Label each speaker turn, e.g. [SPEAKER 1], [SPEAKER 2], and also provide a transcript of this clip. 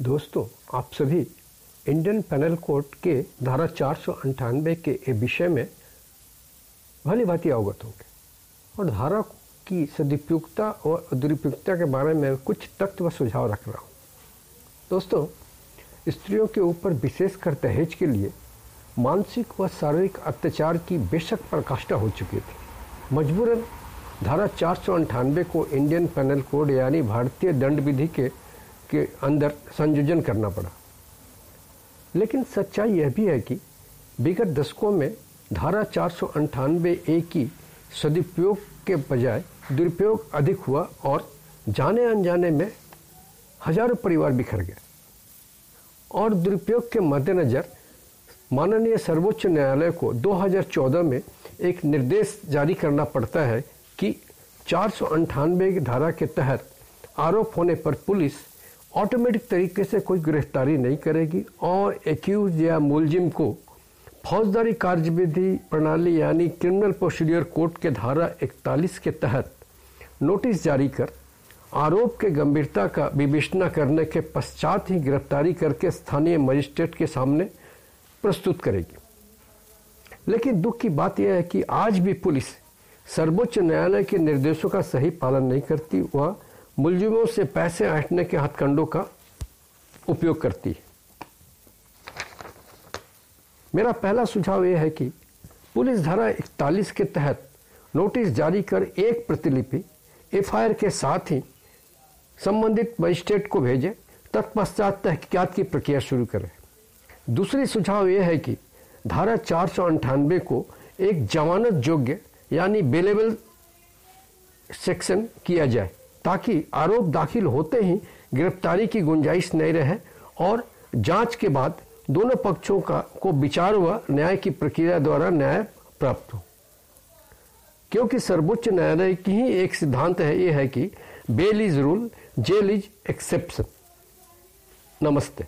[SPEAKER 1] दोस्तों, आप सभी इंडियन पैनल कोर्ट के धारा चार के विषय में भली भांति अवगत होंगे। और धारा की सदुपयुक्ता और दुरुपयुक्ता के बारे में कुछ तथ्य व सुझाव रख रहा हूँ। दोस्तों, स्त्रियों के ऊपर विशेषकर दहेज के लिए मानसिक व शारीरिक अत्याचार की बेशक प्रकाष्ठा हो चुकी थी। मजबूरन धारा चार को इंडियन पैनल कोड यानी भारतीय दंड विधि के के अंदर संयोजन करना पड़ा। लेकिन सच्चाई यह भी है कि विगत दशकों में धारा चार सौ ए की सदुपयोग के बजाय दुरुपयोग अधिक हुआ और जाने अनजाने में हज़ारों परिवार बिखर गए। और दुरुपयोग के मद्देनजर माननीय सर्वोच्च न्यायालय को 2014 में एक निर्देश जारी करना पड़ता है कि चार सौ धारा के तहत आरोप होने पर पुलिस ऑटोमेटिक तरीके से कोई गिरफ्तारी नहीं करेगी और एक्यूज या मुलजिम को फौजदारी कार्यविधि प्रणाली यानी क्रिमिनल प्रोसीडियर कोर्ट के धारा 41 के तहत नोटिस जारी कर आरोप के गंभीरता का विवेचना करने के पश्चात ही गिरफ्तारी करके स्थानीय मजिस्ट्रेट के सामने प्रस्तुत करेगी। लेकिन दुख की बात यह है कि आज भी पुलिस सर्वोच्च न्यायालय के निर्देशों का सही पालन नहीं करती, वह मुलजिमों से पैसे ऐंठने के हथकंडों का उपयोग करती है। मेरा पहला सुझाव यह है कि पुलिस धारा इकतालीस के तहत नोटिस जारी कर एक प्रतिलिपि एफआईआर के साथ ही संबंधित मजिस्ट्रेट को भेजे, तत्पश्चात तहकीकात की प्रक्रिया शुरू करें। दूसरी सुझाव यह है कि धारा चार सौ अंठानवे को एक जमानत योग्य यानी बेलेबल सेक्शन किया जाए। ताकि आरोप दाखिल होते ही गिरफ्तारी की गुंजाइश नहीं रहे और जाँच के बाद दोनों पक्षों का, को विचार व न्याय की प्रक्रिया द्वारा न्याय प्राप्त हो। क्योंकि सर्वोच्च न्यायालय की ही एक सिद्धांत है यह है कि bail is rule, jail is exception. नमस्ते।